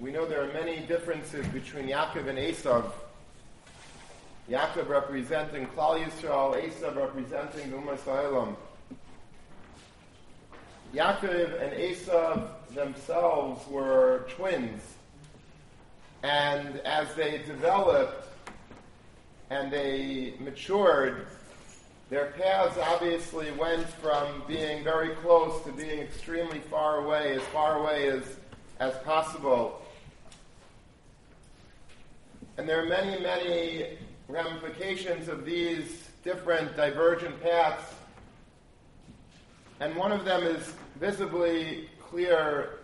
we know there are many differences between Yaakov and Esav. Yaakov representing Klal Yisrael, Esav representing Ummah Sa'ilam. Yaakov and Esav themselves were twins. And as they developed and they matured, their paths obviously went from being very close to being extremely far away, as far away as, as possible. And there are many, many ramifications of these different divergent paths. And one of them is visibly clear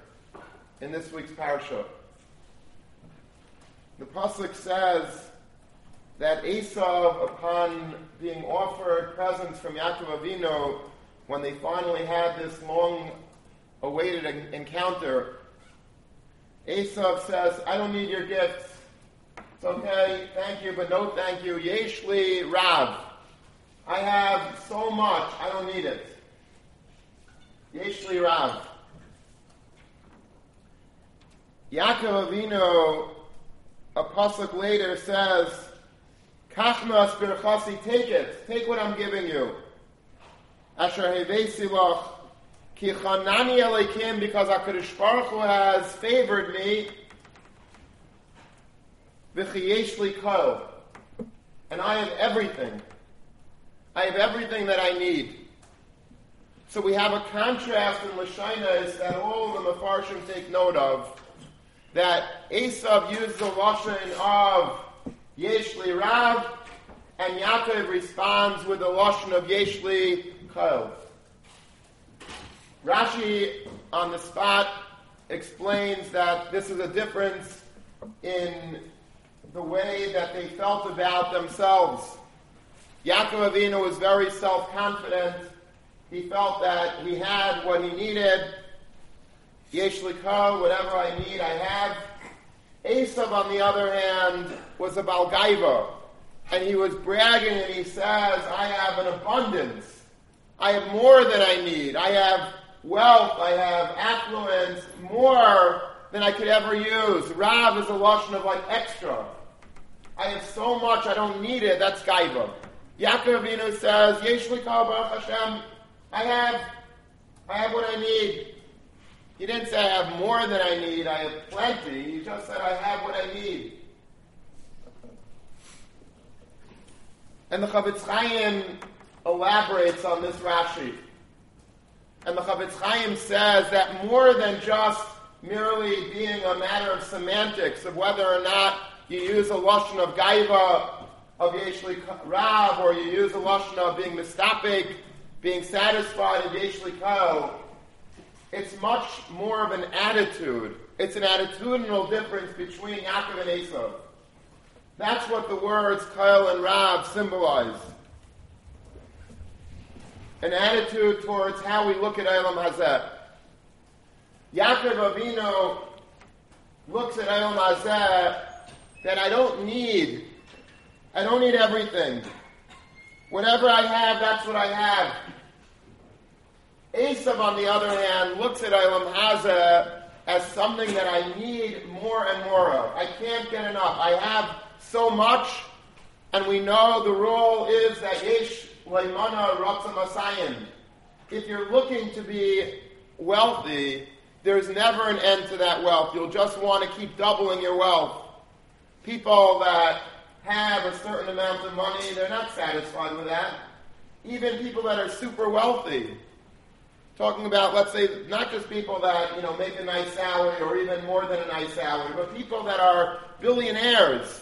in this week's parasha. The pasuk says that Esav, upon being offered presents from Yaakov Avinu, when they finally had this long-awaited encounter, Esav says, "I don't need your gifts. Okay, thank you, but no thank you. Yeshli Rav. I have so much, I don't need it. Yeshli Rav. Yaakov Avinu, a pasuk later says, Kachmas birchasi, take it, take what I'm giving you. Asher hevesilach, ki chanani elikim, because HaKadosh Baruch Hu has favored me, V'chiyeshli kol. And I have everything. I have everything that I need. So we have a contrast in Lashinas that all the Mefarshim take note of. That Esav uses the Lashon of Yeshli Rav, and Yaakov responds with the Lashon of Yeshli Kol. Rashi on the spot explains that this is a difference in the way that they felt about themselves. Yaakov Avinu was very self-confident. He felt that he had what he needed. Yesh whatever I need, I have. Esav, on the other hand, was a Balgaiva. And he was bragging and he says, I have an abundance. I have more than I need. I have wealth. I have affluence, more than I could ever use. Rav is a lashon of like extra. I have so much, I don't need it. That's Gaiva. Yaakov Avinu says, Yesh Baruch Hashem, I have, I have what I need. He didn't say I have more than I need, I have plenty. He just said I have what I need. And the Chafetz Chaim elaborates on this Rashi. And the Chafetz Chaim says that more than just merely being a matter of semantics of whether or not you use a lashon of gaiva of yeshli rav, or you use a lashon of being mistapik, being satisfied of yeshli kal. It's much more of an attitude. It's an attitudinal difference between Yaakov and Esav. That's what the words Kyle and Rav symbolize. An attitude towards how we look at Elam Hazeh. Yaakov Avinu looks at Elam Hazeh that I don't need. I don't need everything. Whatever I have, that's what I have. Esav, on the other hand, looks at Ilam Haza as something that I need more and more of. I can't get enough. I have so much, and we know the rule is that Yesh Leimana Ratzam If you're looking to be wealthy, there's never an end to that wealth. You'll just want to keep doubling your wealth people that have a certain amount of money, they're not satisfied with that. Even people that are super wealthy. Talking about, let's say, not just people that, you know, make a nice salary or even more than a nice salary, but people that are billionaires.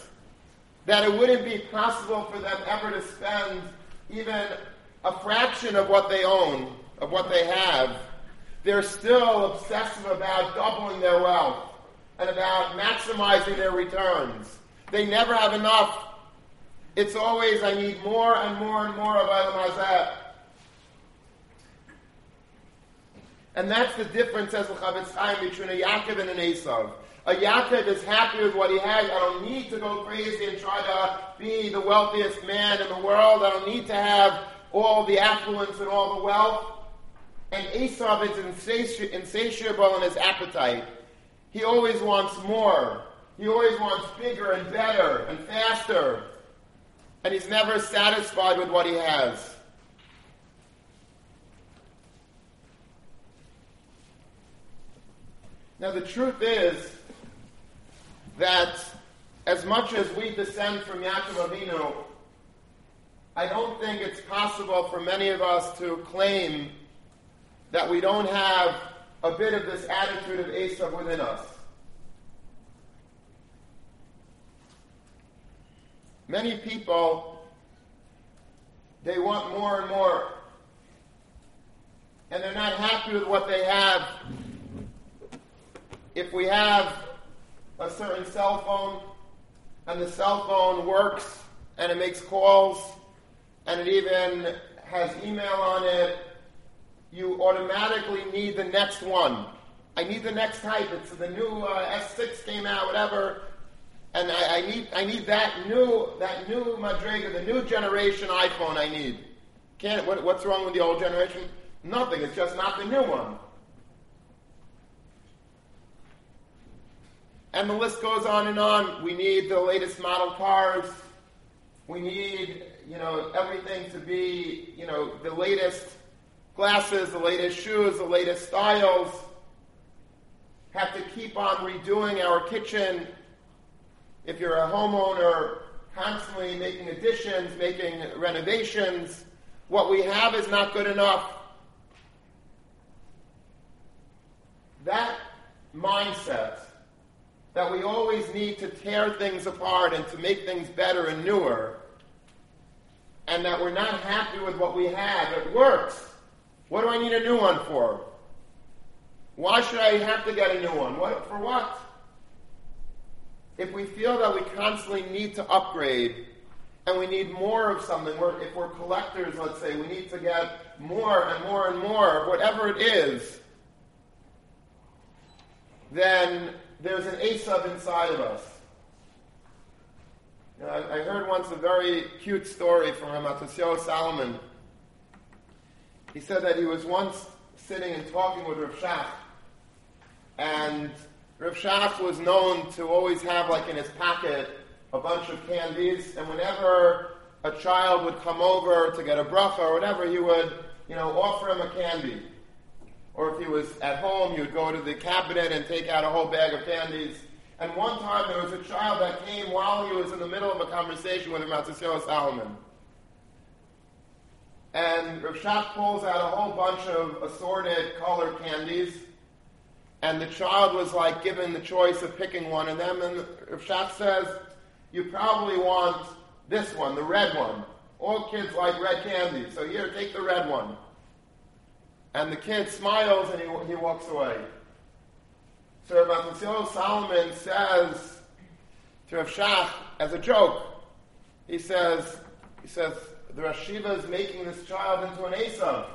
That it wouldn't be possible for them ever to spend even a fraction of what they own, of what they have. They're still obsessive about doubling their wealth and about maximizing their returns. They never have enough. It's always, I need more and more and more of Ilam Hazeh. And that's the difference, as the Chafetz Chaim, between a Yaakov and an Esav. A Yaakov is happy with what he has. I don't need to go crazy and try to be the wealthiest man in the world. I don't need to have all the affluence and all the wealth. And Esav is insatiable in his appetite. He always wants more. He always wants bigger and better and faster. And he's never satisfied with what he has. Now, the truth is that as much as we descend from Yaakov Avinu, I don't think it's possible for many of us to claim that we don't have a bit of this attitude of Esav within us. Many people, they want more and more. And they're not happy with what they have if we have a certain cell phone and the cell phone works and it makes calls and it even has email on it, you automatically need the next one. I need the next type. It's the new uh, S6 came out, whatever, and I, I, need I need that new that new Madriga, the new generation iPhone. I need. Can't. What, what's wrong with the old generation? Nothing. It's just not the new one. And the list goes on and on. We need the latest model cars. We need, you know, everything to be, you know, the latest glasses, the latest shoes, the latest styles. Have to keep on redoing our kitchen. If you're a homeowner, constantly making additions, making renovations, what we have is not good enough. That mindset that we always need to tear things apart and to make things better and newer, and that we're not happy with what we have. It works. What do I need a new one for? Why should I have to get a new one? What, for what? If we feel that we constantly need to upgrade and we need more of something, we're, if we're collectors, let's say, we need to get more and more and more, of whatever it is, then there's an Esav inside of us. You know, I, I, heard once a very cute story from Ramatasio Salomon. He said that he was once sitting and talking with Rav Shach, and Rav Shach was known to always have, like in his pocket, a bunch of candies, and whenever a child would come over to get a bracha or whatever, he would, you know, offer him a candy. Or if he was at home, he would go to the cabinet and take out a whole bag of candies. And one time there was a child that came while he was in the middle of a conversation with Matzio Salomon. And Rav pulls out a whole bunch of assorted colored candies. And the child was like given the choice of picking one of them. And Rav says, You probably want this one, the red one. All kids like red candy. So here, take the red one. And the kid smiles and he, he walks away. So Rabbi Salomon says to Rav Shach as a joke, he says, he says, the Rashiva is making this child into an Esav.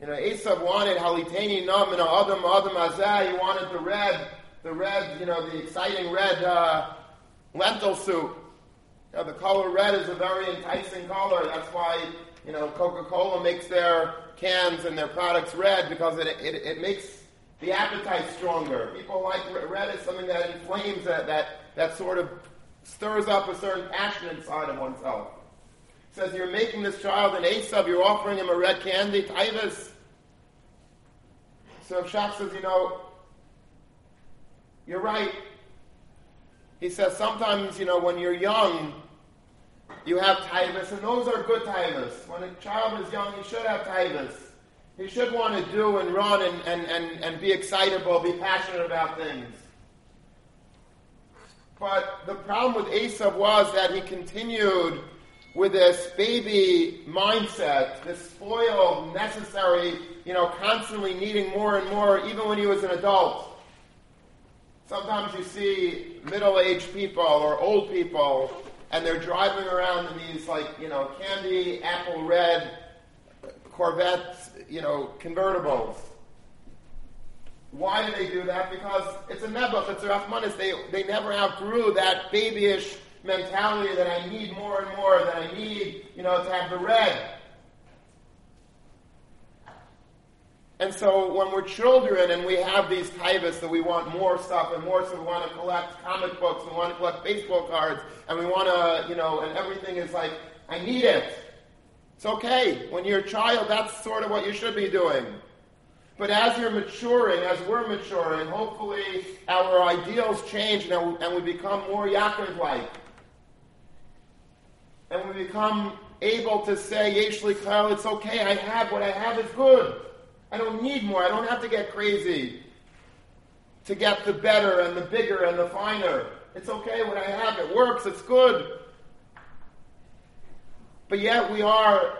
You know, Esav wanted Halitani Nam and Adam Adam Azah. He wanted the red, the red, you know, the exciting red uh, lentil soup. You know, the color red is a very enticing color. That's why you know, Coca-Cola makes their cans and their products red because it, it, it makes the appetite stronger. People like red is something that inflames that, that, that sort of stirs up a certain passion inside of oneself. It says you're making this child an Esav, you're offering him a red candy, Taivas. So Shach says, you know, you're right. He says sometimes, you know, when you're young, you have taivas, and those are good taivas. When a child is young, he should have taivas. He should want to do and run and, and, and, and be excitable, be passionate about things. But the problem with Esav was that he continued with this baby mindset, this spoiled, necessary, you know, constantly needing more and more, even when he was an adult. Sometimes you see middle aged people or old people and they're driving around in these like you know candy apple red Corvettes, you know convertibles. Why do they do that? Because it's a nebuch, it's a Rahmanis. They they never outgrew that babyish mentality that I need more and more, that I need, you know, to have the red. And so when we're children and we have these taivas that we want more stuff and more, so we want to collect comic books, we want to collect baseball cards, and we want to, you know, and everything is like, I need it. It's okay. When you're a child, that's sort of what you should be doing. But as you're maturing, as we're maturing, hopefully our ideals change and we become more Yaakov-like. And we become able to say, Yeshli Kyle, it's okay, I have what I have is good. I don't need more. I don't have to get crazy to get the better and the bigger and the finer. It's okay what I have. It works. It's good. But yet we are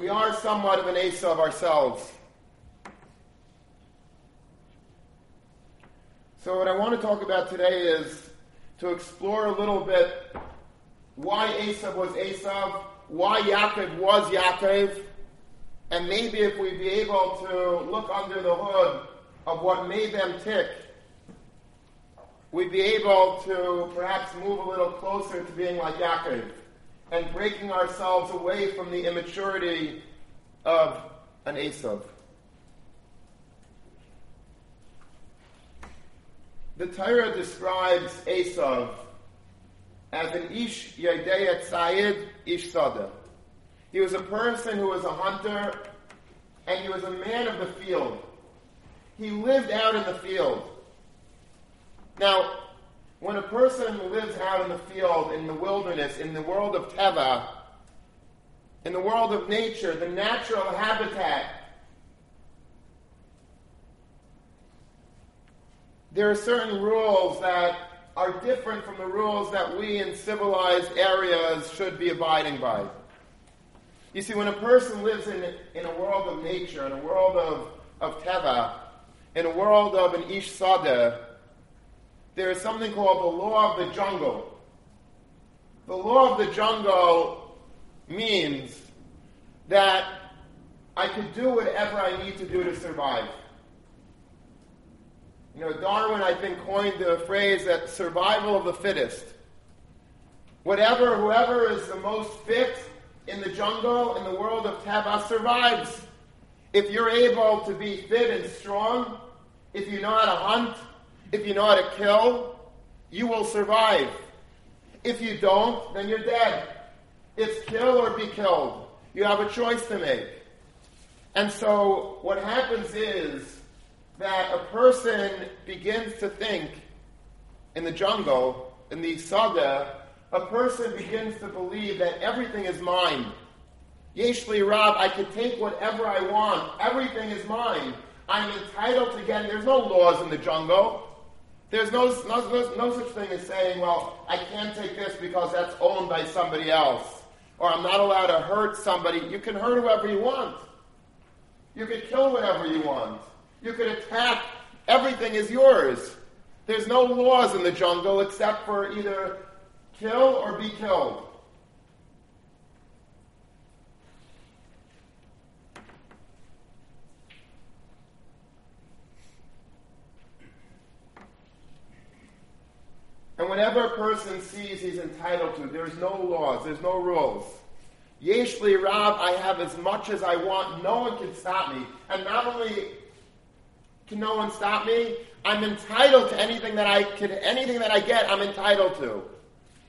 we are somewhat of an ace of ourselves. So what I want to talk about today is to explore a little bit why Esav was Esav, why Yaakov was Yaakov, and maybe if we'd be able to look under the hood of what made them tick, we'd be able to perhaps move a little closer to being like Yaakov and breaking ourselves away from the immaturity of an Esav. The Torah describes Esav as an Ish Yadei Tzayid Ish Sada. He was a person who was a hunter, and he was a man of the field. He lived out in the field. Now, when a person lives out in the field, in the wilderness, in the world of Teva, in the world of nature, the natural habitat, there are certain rules that are different from the rules that we in civilized areas should be abiding by. You see, when a person lives in, in a world of nature, in a world of, of teva, in a world of an ish sadeh, there is something called the law of the jungle. The law of the jungle means that I could do whatever I need to do to survive. You know, Darwin, I think, coined the phrase that survival of the fittest. Whatever, whoever is the most fit in the jungle, in the world of Teva, survives. If you're able to be fit and strong, if you know how to hunt, if you know how to kill, you will survive. If you don't, then you're dead. It's kill or be killed. You have a choice to make. And so what happens is that a person begins to think in the jungle, in the saga, a person begins to believe that everything is mine. Yeshli Rav, I can take whatever I want. Everything is mine. I'm entitled to get. There's no laws in the jungle. There's no, no, no, such thing as saying, well, I can't take this because that's owned by somebody else. Or I'm not allowed to hurt somebody. You can hurt whoever you want. You can kill whatever you want. You can attack. Everything is yours. There's no laws in the jungle except for either kill or be killed. And whenever a person sees he's entitled to, there's no laws, there's no rules. Yeshli Rav, I have as much as I want, no one can stop me. And not only can no one stop me, I'm entitled to anything that I can anything that I get, I'm entitled to.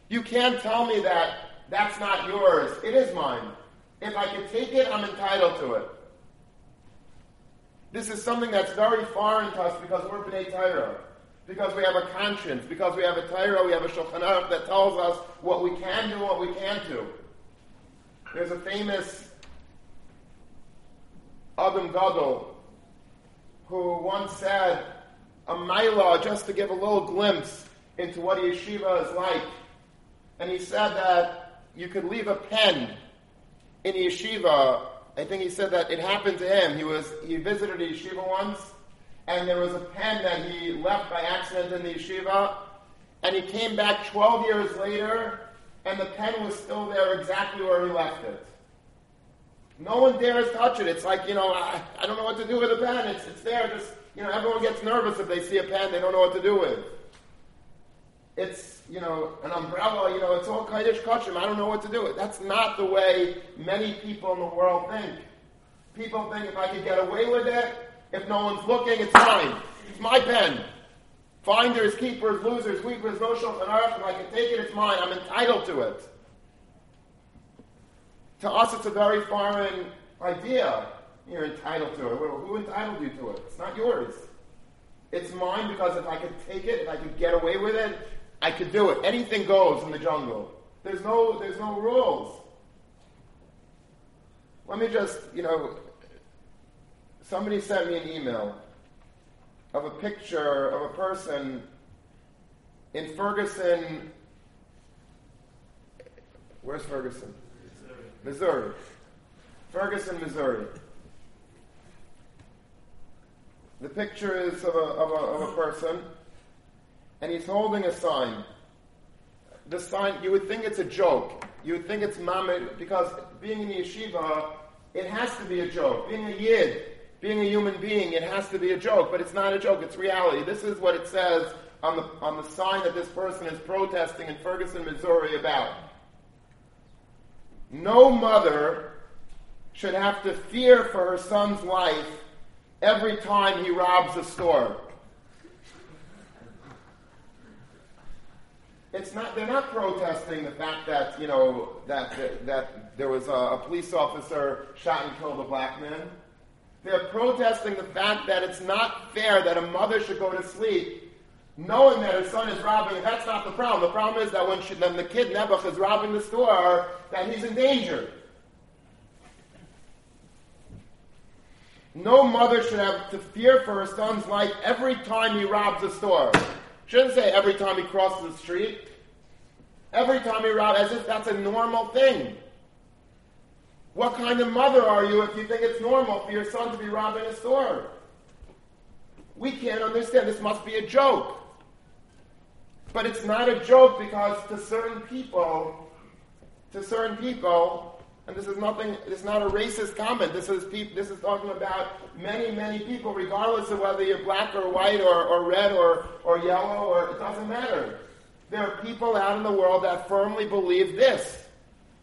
You can't tell me that that's not yours. It is mine. If I can take it, I'm entitled to it. This is something that's very foreign to us because we're B'nai Torah. Because we have a conscience. Because we have a Torah, we have a Shulchan Aruch that tells us what we can do what we can't do. There's a famous Adam Gadol who once said, a Mila, just to give a little glimpse into what yeshiva is like, and he said that you could leave a pen in yeshiva. I think he said that it happened to him. He was he visited a yeshiva once, and there was a pen that he left by accident in the yeshiva, and he came back 12 years later, and the pen was still there exactly where he left it. No one dares touch it. It's like, you know, I, I don't know what to do with a pen. It's, it's there. Just, you know, everyone gets nervous if they see a pen they don't know what to do with. It's you know, an umbrella, you know, it's all Kaddish Kachim. I don't know what to do. With That's not the way many people in the world think. People think if I could get away with it, if no one's looking, it's mine. It's my pen. Finders, keepers, losers, weepers, no shulchan aruch. If I can take it, it's mine. I'm entitled to it. To us, it's a very foreign idea. You're entitled to it. Who entitled you to it? It's not yours. It's mine because if I could take it, if I could get away with it, I could do it. Anything goes in the jungle. There's no, there's no rules. Let me just, you know, somebody sent me an email of a picture of a person in Ferguson. Where's Ferguson? Missouri. Missouri. Ferguson, Missouri. The picture is of a, of a, of a person, and he's holding a sign. The sign, you would think it's a joke. You would think it's mamid, because being in the yeshiva, it has to be a joke. Being a yid, being a human being, it has to be a joke, but it's not a joke, it's reality. This is what it says on the, on the sign that this person is protesting in Ferguson, Missouri about. No mother should have to fear for her son's life every time he robs a store. It's not, they're not protesting the fact that, you know, that, that, that there was a, a police officer shot and killed a black man. They're protesting the fact that it's not fair that a mother should go to sleep knowing that her son is robbing. That's not the problem. The problem is that when, she, when the kid Nebuch is robbing the store, that he's in danger. No mother should have to fear for her son's life every time he robs a store. Shouldn't say every time he crosses the street. Every time he robs, as if that's a normal thing. What kind of mother are you if you think it's normal for your son to be robbing a store? We can't understand. This must be a joke. But it's not a joke because to certain people, to certain people, and this is nothing, it's not a racist comment. This is, this is talking about many, many people, regardless of whether you're black or white or, or red or, or yellow, or it doesn't matter. There are people out in the world that firmly believe this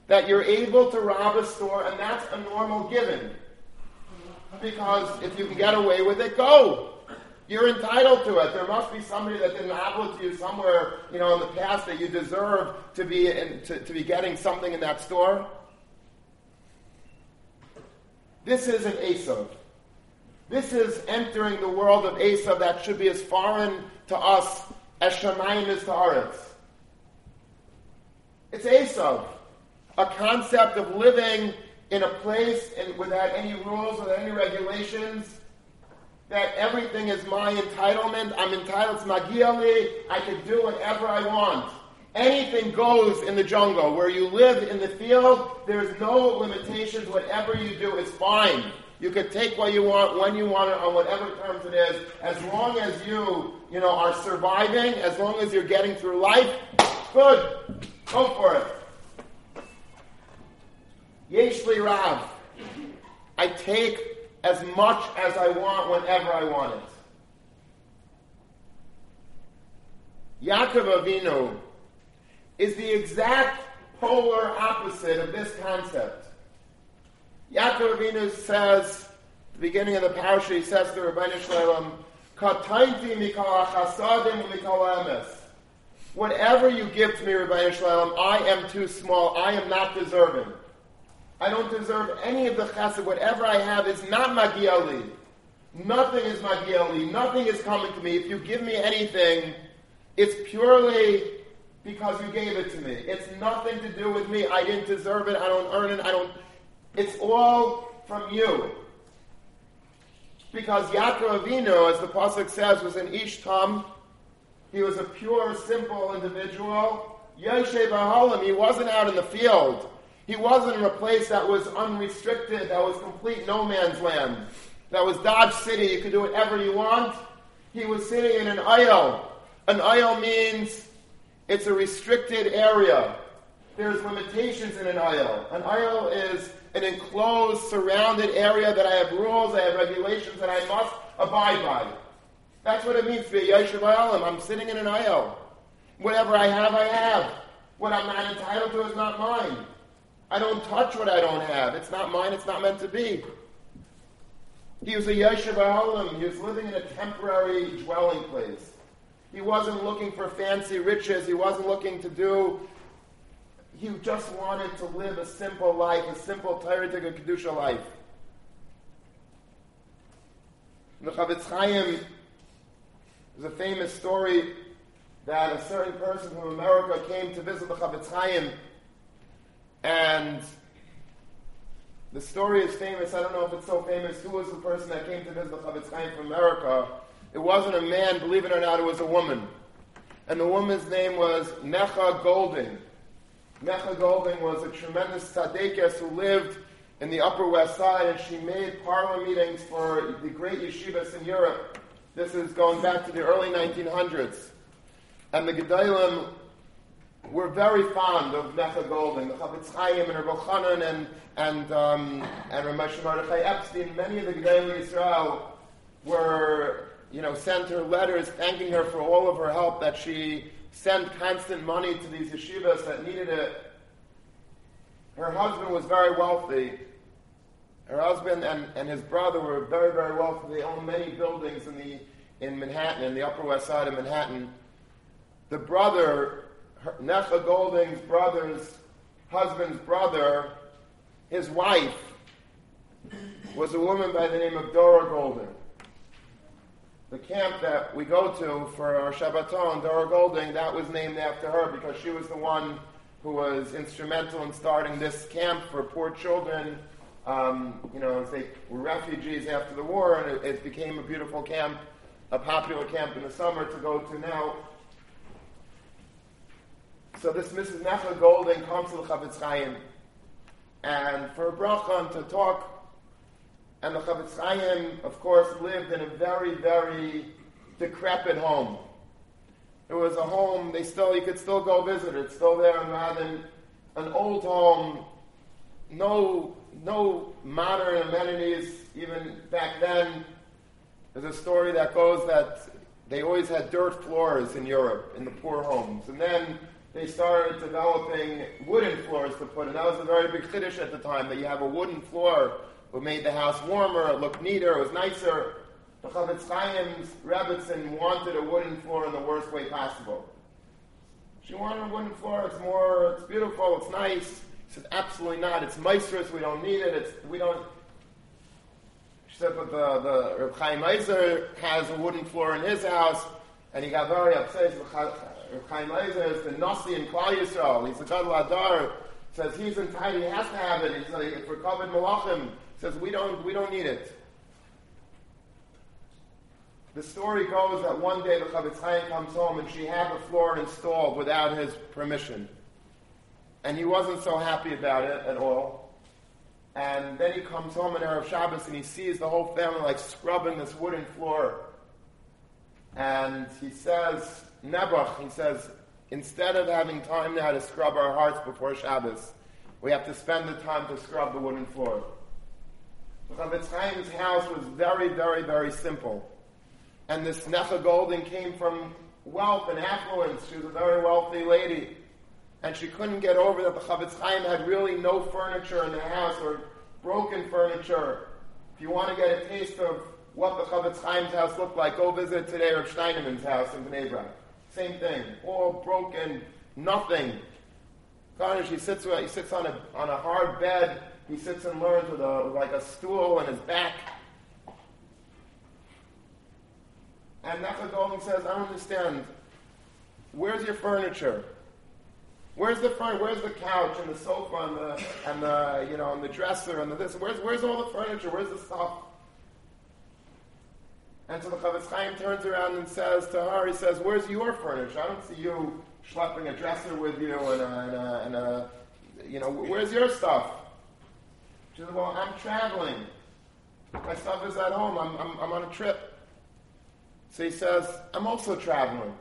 that you're able to rob a store, and that's a normal given. Because if you can get away with it, go. You're entitled to it. There must be somebody that didn't happen to you somewhere, you know, in the past that you deserve to be in, to, to be getting something in that store. This is an Esav. This is entering the world of Esav that should be as foreign to us as Shemayim is to Aretz. It's Esav, a concept of living in a place and without any rules, without any regulations, that everything is my entitlement. I'm entitled to Magiali. I can do whatever I want. Anything goes in the jungle. Where you live in the field, there's no limitations. Whatever you do is fine. You can take what you want when you want it on whatever terms it is, as long as you, you know, are surviving, as long as you're getting through life. Good. Go for it. Yeshli Rav. I take as much as I want whenever I want it. Yaakov Avinu is the exact polar opposite of this concept. Yaakov Avinu says, the beginning of the parasha, he says to Rabbi Shalom, Katainti mikal achasadim. Whatever you give to me, Rabbi Shalom, I am too small. I am not deserving. I don't deserve any of the chesed. Whatever I have is not magiali. Nothing is magiali. Nothing is coming to me. If you give me anything, it's purely because you gave it to me. It's nothing to do with me. I didn't deserve it. I don't earn it. I don't. It's all from you. Because Yaakov Avinu, as the pasuk says, was an ishtam. He was a pure, simple individual. Yoshe Bahalim, he wasn't out in the field. He wasn't in a place that was unrestricted, that was complete no man's land. That was Dodge City. You could do whatever you want. He was sitting in an aisle. An aisle means it's a restricted area. There's limitations in an aisle. An aisle is an enclosed, surrounded area that I have rules, I have regulations that I must abide by. That's what it means to be a Yeshiv. I'm sitting in an aisle. Whatever I have, I have. What I'm not entitled to is not mine. I don't touch what I don't have. It's not mine, it's not meant to be. He was a Yeshiva Holim. He was living in a temporary dwelling place. He wasn't looking for fancy riches. He wasn't looking to do. He just wanted to live a simple life, a simple Torah Kedusha life. The Chafetz Chaim is a famous story that a certain person from America came to visit the Chafetz Chaim, and the story is famous. I don't know if it's so famous. Who was the person that came to visit the Chafetz Chaim from America? It wasn't a man, believe it or not, it was a woman. And the woman's name was Necha Golding. Necha Golding was a tremendous tzaddikus who lived in the Upper West Side, and she made parlor meetings for the great yeshivas in Europe. This is going back to the early 1900s. And the Gedalim were very fond of Necha Golding, the Chafetz Chaim and Rabbi Chanan and, and, um, and Ramesh Mordechai Epstein. Many of the Gedalim Israel were, you know, sent her letters thanking her for all of her help, that she sent constant money to these yeshivas that needed it. Her husband was very wealthy, her husband and, and his brother were very, very wealthy. They owned many buildings in, the, in Manhattan, in the Upper West Side of Manhattan. The brother, Necha Golding's brother's husband's brother, his wife, was a woman by the name of Dora Golding. The camp that we go to for our Shabbaton, Dora Golding, that was named after her because she was the one who was instrumental in starting this camp for poor children um, you know, they were refugees after the war, and it, it, became a beautiful camp, a popular camp in the summer to go to now. So this Mrs. Necha Golding comes to the Chafetz Chaim, and for a brachon to talk, and the Chafetz Chaim, of course, lived in a very, very decrepit home. It was a home, they still, you could still go visit it, it's still there Madden, an old home, no no modern amenities even back then. There's a story that goes that they always had dirt floors in Europe in the poor homes, and then they started developing wooden floors to put in. That was a very big chiddush at the time that you have a wooden floor what made the house warmer, it looked neater, it was nicer. The Chafetz Chaim's Rebbitzin wanted a wooden floor in the worst way possible. She wanted a wooden floor. It's more, it's beautiful, it's nice. He said, absolutely not. It's Meisters. We don't need it. It's, we don't. She said, but the, the Reb Chaim Ozer has a wooden floor in his house, and he got very upset. Chaim Ozer is the Nasi in Klal Yisrael. He's the Gadol Hador. Says he's entitled. He has to have it. He's like, for covered Malachim. Says we don't. We don't need it. The story goes that one day the Chafetz Chaim comes home and she had the floor installed without his permission and he wasn't so happy about it at all. And then he comes home on Erev Shabbos and he sees the whole family like scrubbing this wooden floor. And he says, Nebuch, he says, instead of having time now to scrub our hearts before Shabbos, we have to spend the time to scrub the wooden floor. Chafetz Chaim's house was very, very, very simple. And this Necha Golding came from wealth and affluence. She was a very wealthy lady and she couldn't get over that the Chafetz Chaim had really no furniture in the house or broken furniture. If you want to get a taste of what the Chafetz Chaim's house looked like, go visit today Rav Steinman's house in Bnei Brak. Same thing, all broken, nothing. Garnish, he sits, uh, he sits on a, on a hard bed, he sits and learns with, a, like a stool on his back. And Golding says, I don't understand. Where's your furniture? Where's the front? Where's the couch and the sofa and the and the you know and the dresser and the this? Where's where's all the furniture? Where's the stuff? And so the Chafetz Chaim turns around and says to her, he says, "Where's your furniture? I don't see you schlepping a dresser with you and a, and a, and a you know, where's your stuff?" She says, "Well, I'm traveling. My stuff is at home. I'm, I'm, I'm on a trip." So he says, "I'm also traveling."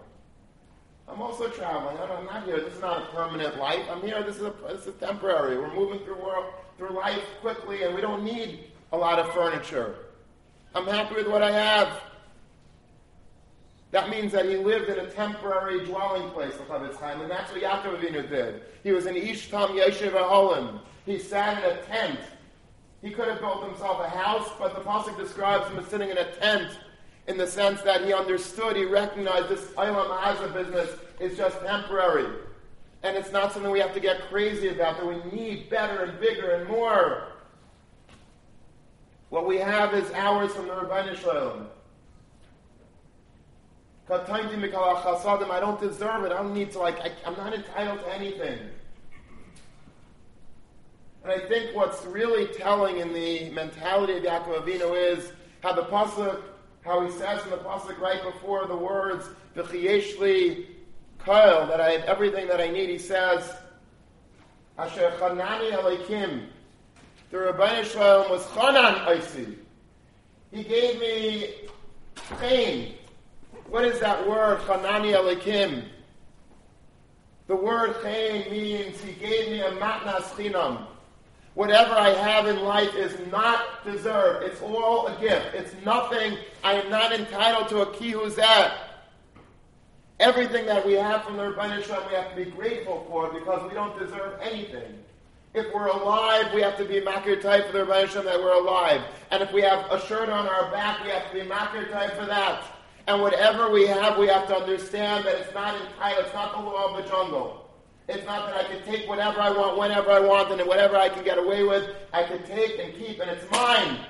I'm also traveling. I'm not here. This is not a permanent life. I'm here. This is a, this is temporary. We're moving through world, through life quickly, and we don't need a lot of furniture. I'm happy with what I have. That means that he lived in a temporary dwelling place, the Chafetz Chaim, and that's what Yaakov Avinu did. He was in Ishtam Yeshiva Holim. He sat in a tent He could have built himself a house, but the Pasuk describes him as sitting in a tent in the sense that he understood, he recognized this Aylam Hazah business is just temporary. And it's not something we have to get crazy about, that we need better and bigger and more. What we have is hours from the Rabbi Shalom. I don't deserve it. I don't need to, like, I, I'm not entitled to anything. And I think what's really telling in the mentality of Yaakov Avinu is how the pasuk, how he says in the pasuk right before the words "V'chiyeshli Kyle," that I have everything that I need. He says, "Asher chanani aleikim." The Rabbi Shalom was chanan oisi. He gave me pain. What is that word, chanani aleikim? The word chain means he gave me a matnas chinam. Whatever I have in life is not deserved. It's all a gift. It's nothing. I am not entitled to a kihuzet. Everything that we have from the Rabbi Shalom we have to be grateful for because we don't deserve anything. If we're alive, we have to be makir type for the Rabbi Shalom that we're alive. And if we have a shirt on our back, we have to be makir type for that. And whatever we have, we have to understand that it's not entitled, it's not the law of the jungle. It's not that I can take whatever I want, whenever I want, and whatever I can get away with, I can take and keep, and it's mine.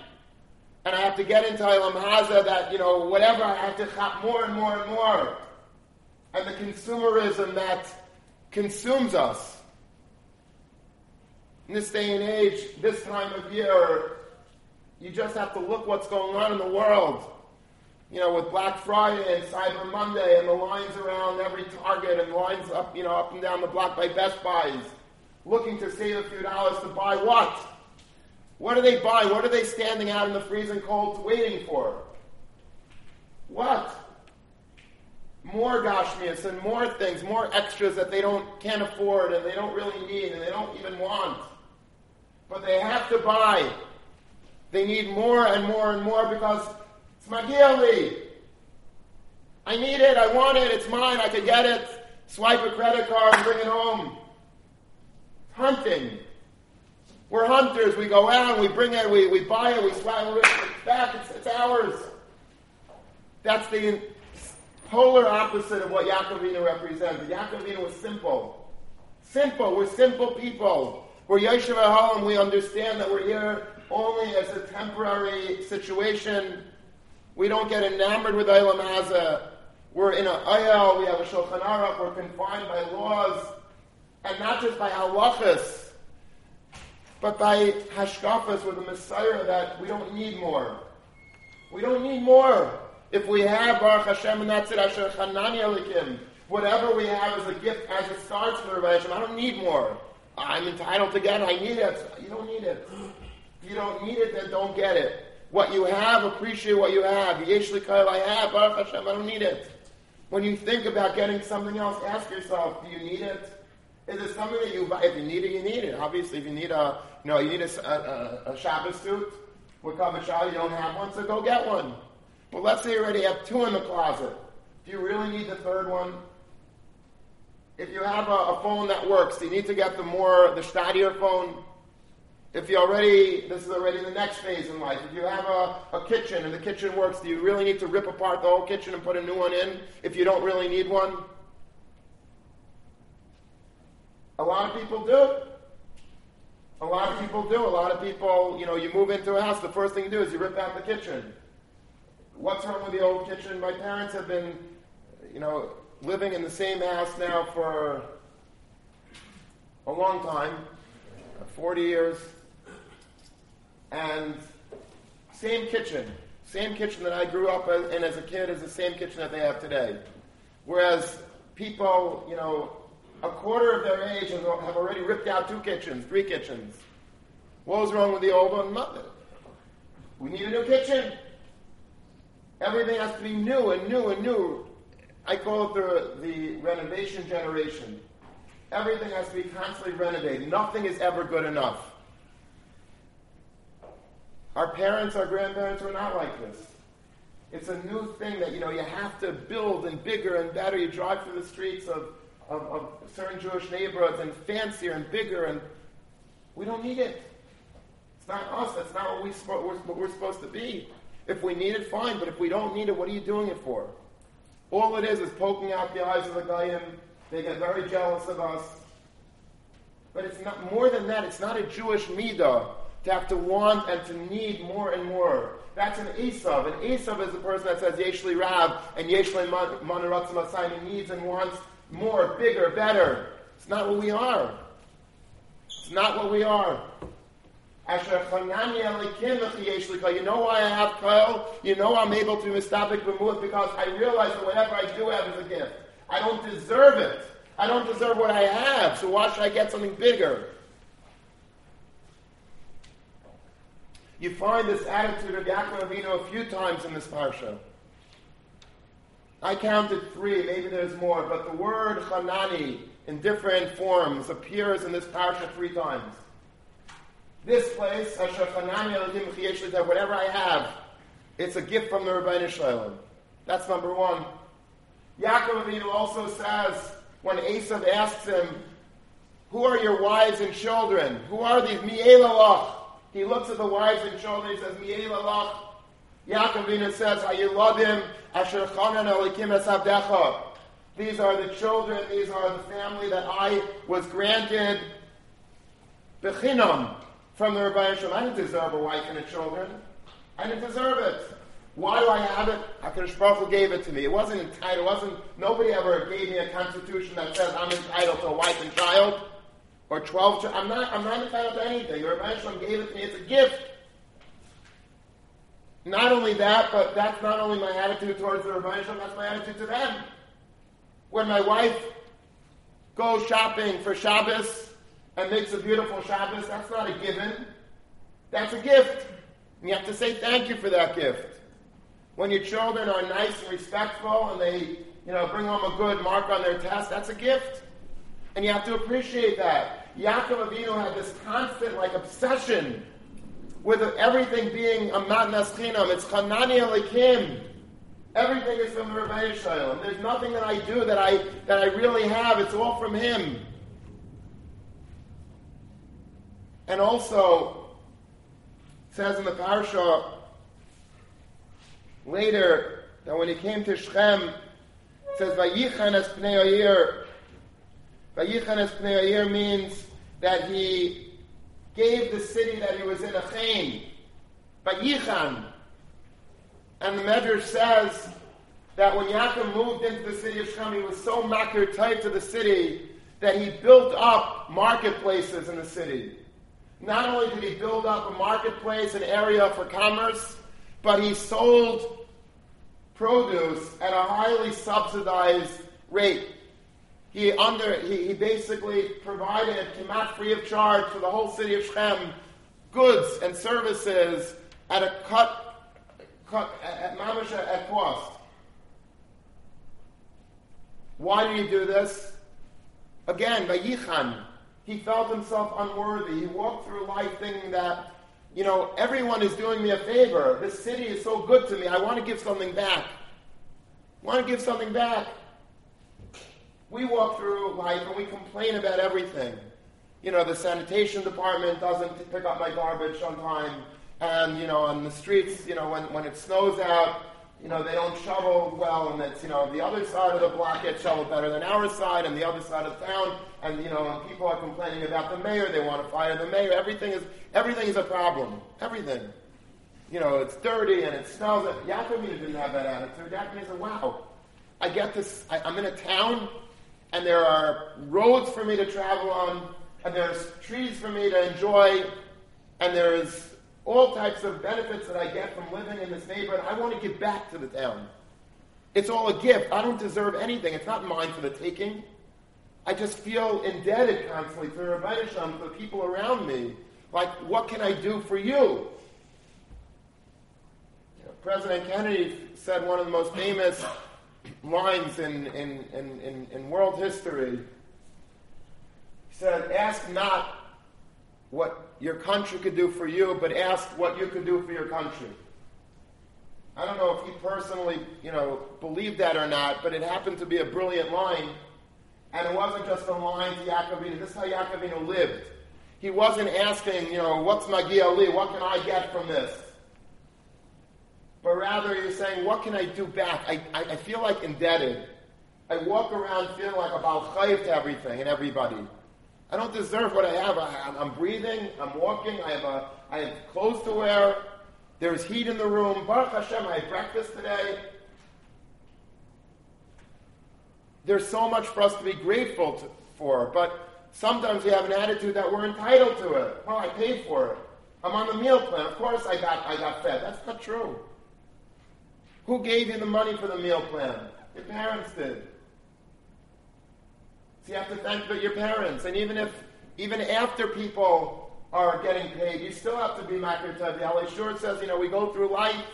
And I have to get into Ilam Haza that, you know, whatever, I have to chop more and more and more. And the consumerism that consumes us. In this day and age, this time of year, you just have to look what's going on in the world you know, with Black Friday and Cyber Monday and the lines around every Target and lines up, you know, up and down the block by Best Buys, looking to save a few dollars to buy what? What do they buy? What are they standing out in the freezing cold waiting for? What? More gashmias and more things, more extras that they don't can't afford and they don't really need and they don't even want. But they have to buy. They need more and more and more because it's Magili. I need it, I want it, it's mine, I can get it. Swipe a credit card and bring it home. Hunting. We're hunters. We go out, we bring it, we, we buy it, we swipe it back, it's, it's ours. That's the polar opposite of what Yaakovina represents. Yaakovina was simple. Simple. We're simple people. We're Yeshiva Halam. We understand that we're here only as a temporary situation we don't get enamored with Eilam. We're in a ayal, we have a Shulchan Aruch, we're confined by laws, and not just by halachas, but by hashkafas with the Messiah that we don't need more. We don't need more. If we have Baruch Hashem and that's it, Asher Chanani Elikim, whatever we have is a gift as it starts for the Hashem, I don't need more. I'm entitled to get it, I need it. You don't need it. If you don't need it, then don't get it. What you have, appreciate what you have. Yesh I have, Baruch Hashem, I don't need it. When you think about getting something else, ask yourself, do you need it? Is it something that you buy? If you need it, you need it. Obviously, if you need a, you know, you need a, a, a Shabbos suit with Kavachal, you don't have one, so go get one. But let's say you already have two in the closet. Do you really need the third one? If you have a, a phone that works, you need to get the more, the stadier phone? If you already, this is already the next phase in life. If you have a, a kitchen and the kitchen works, do you really need to rip apart the whole kitchen and put a new one in if you don't really need one? A lot of people do. A lot of people do. A lot of people, you know, you move into a house, the first thing you do is you rip out the kitchen. What's wrong with the old kitchen? My parents have been, you know, living in the same house now for a long time 40 years. And same kitchen. Same kitchen that I grew up in as a kid is the same kitchen that they have today. Whereas people, you know, a quarter of their age have already ripped out two kitchens, three kitchens. What was wrong with the old one? Nothing. We need a new kitchen. Everything has to be new and new and new. I call it the, the renovation generation. Everything has to be constantly renovated. Nothing is ever good enough. Our parents, our grandparents were not like this. It's a new thing that, you know, you have to build and bigger and better. You drive through the streets of, of, of certain Jewish neighborhoods and fancier and bigger, and we don't need it. It's not us. That's not what, we, what we're supposed to be. If we need it, fine. But if we don't need it, what are you doing it for? All it is is poking out the eyes of the Goyim. They get very jealous of us. But it's not more than that. It's not a Jewish midah to have to want and to need more and more. That's an Esav. An Esav is the person that says Yeshli Rav and Yeshli Manaratzim Asayim. He needs and wants more, bigger, better. It's not what we are. It's not what we are. You know why I have Kyle? You know I'm able to mistabik b'muat because I realize that whatever I do have is a gift. I don't deserve it. I don't deserve what I have, so why should I get something bigger? You find this attitude of Yaakov Avinu a few times in this parsha. I counted three, maybe there's more, but the word Hanani in different forms appears in this parsha three times. This place, whatever I have, it's a gift from the Rabbi Shalom. That's number one. Yaakov Avinu also says, when Esav asks him, Who are your wives and children? Who are these? Mi'elalach. He looks at the wives and children, he says, Mi'elalach. Yaakov Avinu says, Ayiladim asher chanan elikim esavdecha. These are the children, these are the family that I was granted bechinam from the Rabbi Shalom. I didn't deserve a wife and a children. I didn't deserve it. Why do I have it? HaKadosh Baruch Hu gave it to me. It wasn't entitled. It wasn't, nobody ever gave me a constitution that says I'm entitled to a wife and child or 12 children. I'm not, I'm not entitled to anything. The Rabbi Shalom gave it to me. It's a gift. Not only that, but that's not only my attitude towards the Rabbi Shalom, that's my attitude to them. When my wife goes shopping for Shabbos, and makes a beautiful Shabbos, that's not a given. That's a gift. And you have to say thank you for that gift. When your children are nice and respectful and they, you know, bring home a good mark on their test, that's a gift. And you have to appreciate that. Yaakov Avinu had this constant, like, obsession with everything being a matnas chinam. It's chanani alikim. Everything is from the Rebbe Shalom. There's nothing that I do that I that I really have. It's all from him. And also, says in the parsha later that when he came to Shechem, says Vayichan es pnei. Vayichan es pnei means that he gave the city that he was in a chain. Vayichan. And the Medrash says that when Yaakov moved into the city of Shechem, he was so makir tight to the city that he built up marketplaces in the city. Not only did he build up a marketplace, an area for commerce, but he sold produce at a highly subsidized rate. He under he, he basically provided kemat free of charge for the whole city of Shechem goods and services at a cut cut at mamisha at cost. Why did he do this? Again, by Yichan, he felt himself unworthy. He walked through life thinking that, you know, everyone is doing me a favor. This city is so good to me. I want to give something back. I want to give something back. We walk through life and we complain about everything. You know, the sanitation department doesn't pick up my garbage on time. And, you know, on the streets, you know, when, when it snows out, you know, they don't shovel well, and it's, you know, the other side of the block gets shoveled better than our side, and the other side of town, and, you know, and people are complaining about the mayor, they want to fire the mayor, everything is, everything is a problem. Everything. You know, it's dirty and it smells. Yaakov didn't have that attitude. Yaakov said, wow, I get this, I, I'm in a town, and there are roads for me to travel on, and there's trees for me to enjoy, and there's all types of benefits that I get from living in this neighborhood. I want to give back to the town. It's all a gift. I don't deserve anything. It's not mine for the taking. I just feel indebted constantly to Rabbi to the people around me. Like, what can I do for you? President Kennedy said one of the most famous lines in, in, in, in, in world history. He said, Ask not what your country could do for you, but ask what you could do for your country. I don't know if he personally, you know, believed that or not, but it happened to be a brilliant line. And it wasn't just a line to Yaakov Avinu. This is how Yaakov Avinu lived. He wasn't asking, you know, what's my Ali? What can I get from this? But rather, he was saying, what can I do back? I, I, I feel like indebted. I walk around feeling like I'm chayiv to everything and everybody. I don't deserve what I have. I, am breathing. I'm walking. I have, a, I have clothes to wear. There's heat in the room. Baruch Hashem, I had breakfast today. There's so much for us to be grateful to, for, but sometimes we have an attitude that we're entitled to it. Well, I paid for it. I'm on the meal plan. Of course I got, I got fed. That's not true. Who gave you the money for the meal plan? Your parents did. So you have to thank your parents. And even if, even after people are getting paid, you still have to be tav. The Short says, you know, we go through life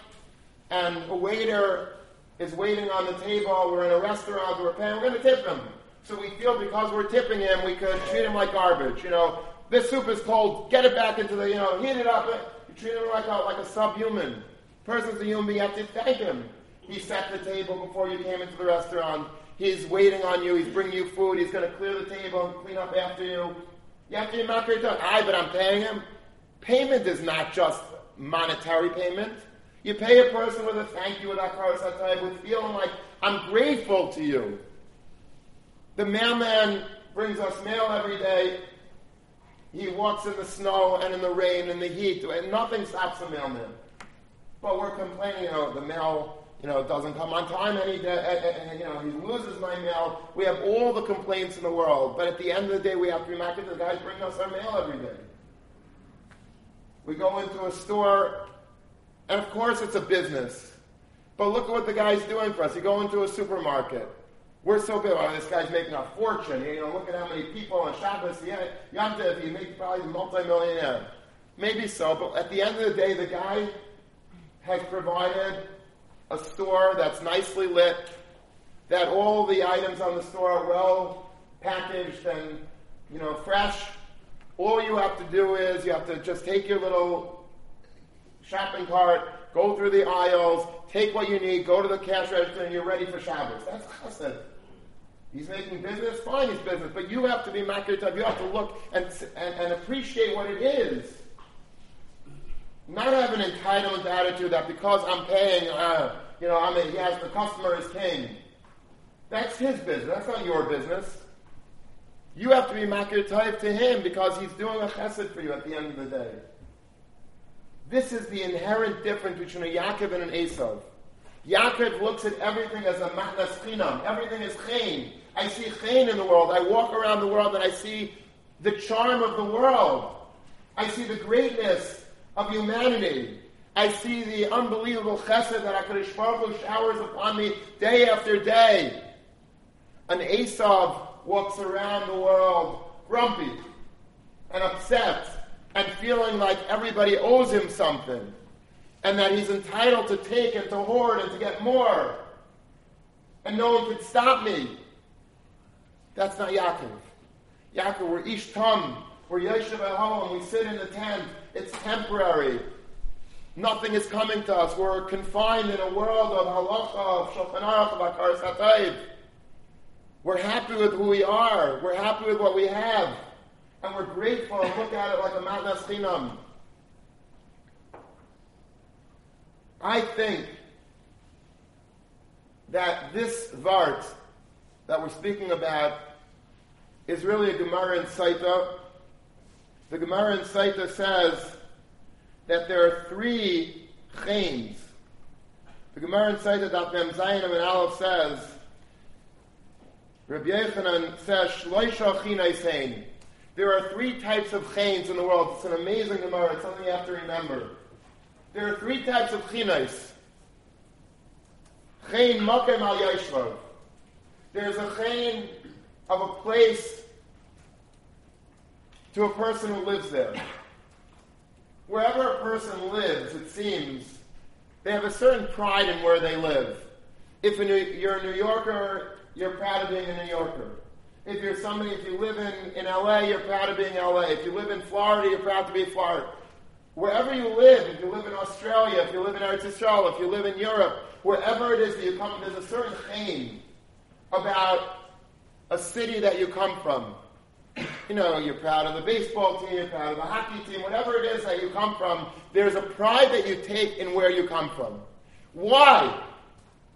and a waiter is waiting on the table, we're in a restaurant, we're paying, we're going to tip him. So we feel because we're tipping him, we could treat him like garbage. You know, this soup is cold, get it back into the, you know, heat it up. You treat him like a, like a subhuman. Person's a human you have to thank him. He set the table before you came into the restaurant. He's waiting on you. He's bringing you food. He's going to clear the table and clean up after you. You have to be makir tav. I, but I'm paying him. Payment is not just monetary payment. You pay a person with a thank you with akar with feeling like I'm grateful to you. The mailman brings us mail every day. He walks in the snow and in the rain and the heat, and nothing stops the mailman. But we're complaining, you know, the mail you know, doesn't come on time any day, and, you know, he loses my mail. We have all the complaints in the world, but at the end of the day, we have to be mad the guys bring us our mail every day. We go into a store, and of course it's a business. But look at what the guy's doing for us. You go into a supermarket. We're so big. Oh, this guy's making a fortune. You know, look at how many people on Shabbos. Yeah, Yom Tov, he probably a multimillionaire. Maybe so, but at the end of the day, the guy has provided a store that's nicely lit, that all the items on the store are well packaged and you know fresh. All you have to do is you have to just take your little shopping cart, go through the aisles, take what you need, go to the cash register, and you're ready for Shabbos. That's chesed. He's making business, fine, he's business, but you have to be makir tav. You have to look and, and, and appreciate what it is. Not have an entitlement attitude that because I'm paying, uh, you know, I mean, he has the customer is king. That's his business. That's not your business. You have to be makir tav to him because he's doing a chesed for you at the end of the day. This is the inherent difference between a Yaakov and an Esav. Yaakov looks at everything as a matnas chinam. Everything is chen. I see chen in the world. I walk around the world and I see the charm of the world. I see the greatness of humanity. I see the unbelievable chesed that HaKadosh Baruch Hu showers upon me day after day. An Esav walks around the world grumpy and upset and feeling like everybody owes him something and that he's entitled to take and to hoard and to get more and no one can stop me. That's not Yaakov. Yaakov, we're Ishtam, we're Yeshiva at home, we sit in the tent, it's temporary. Nothing is coming to us. We're confined in a world of halacha, of shulchan of akar. We're happy with who we are. We're happy with what we have. And we're grateful and look at it like a matnas chinam. I think that this Vart that we're speaking about is really a Gemara in Sotah. The Gemara in Sotah says that there are three chains. The Gemara in Sotah Daf Mem Zayin and Aleph says, Rabbi Yochanan says, Shloisha. There are three types of chains in the world. It's an amazing Gemara. It's something you have to remember. There are three types of chinais. Chain makem al yeshvav. There's a chain of a place to a person who lives there wherever a person lives, it seems, they have a certain pride in where they live. If you're a New Yorker, you're proud of being a New Yorker. If you're somebody, if you live in, in LA, you're proud of being LA. If you live in Florida, you're proud to be Florida. Wherever you live, if you live in Australia, if you live in Eretz Israel, if you live in Europe, wherever it is that you come, from, there's a certain thing about a city that you come from. you know, you're proud of the baseball team, you're proud of the hockey team, whatever it is that you come from, there's a pride that you take in where you come from. Why?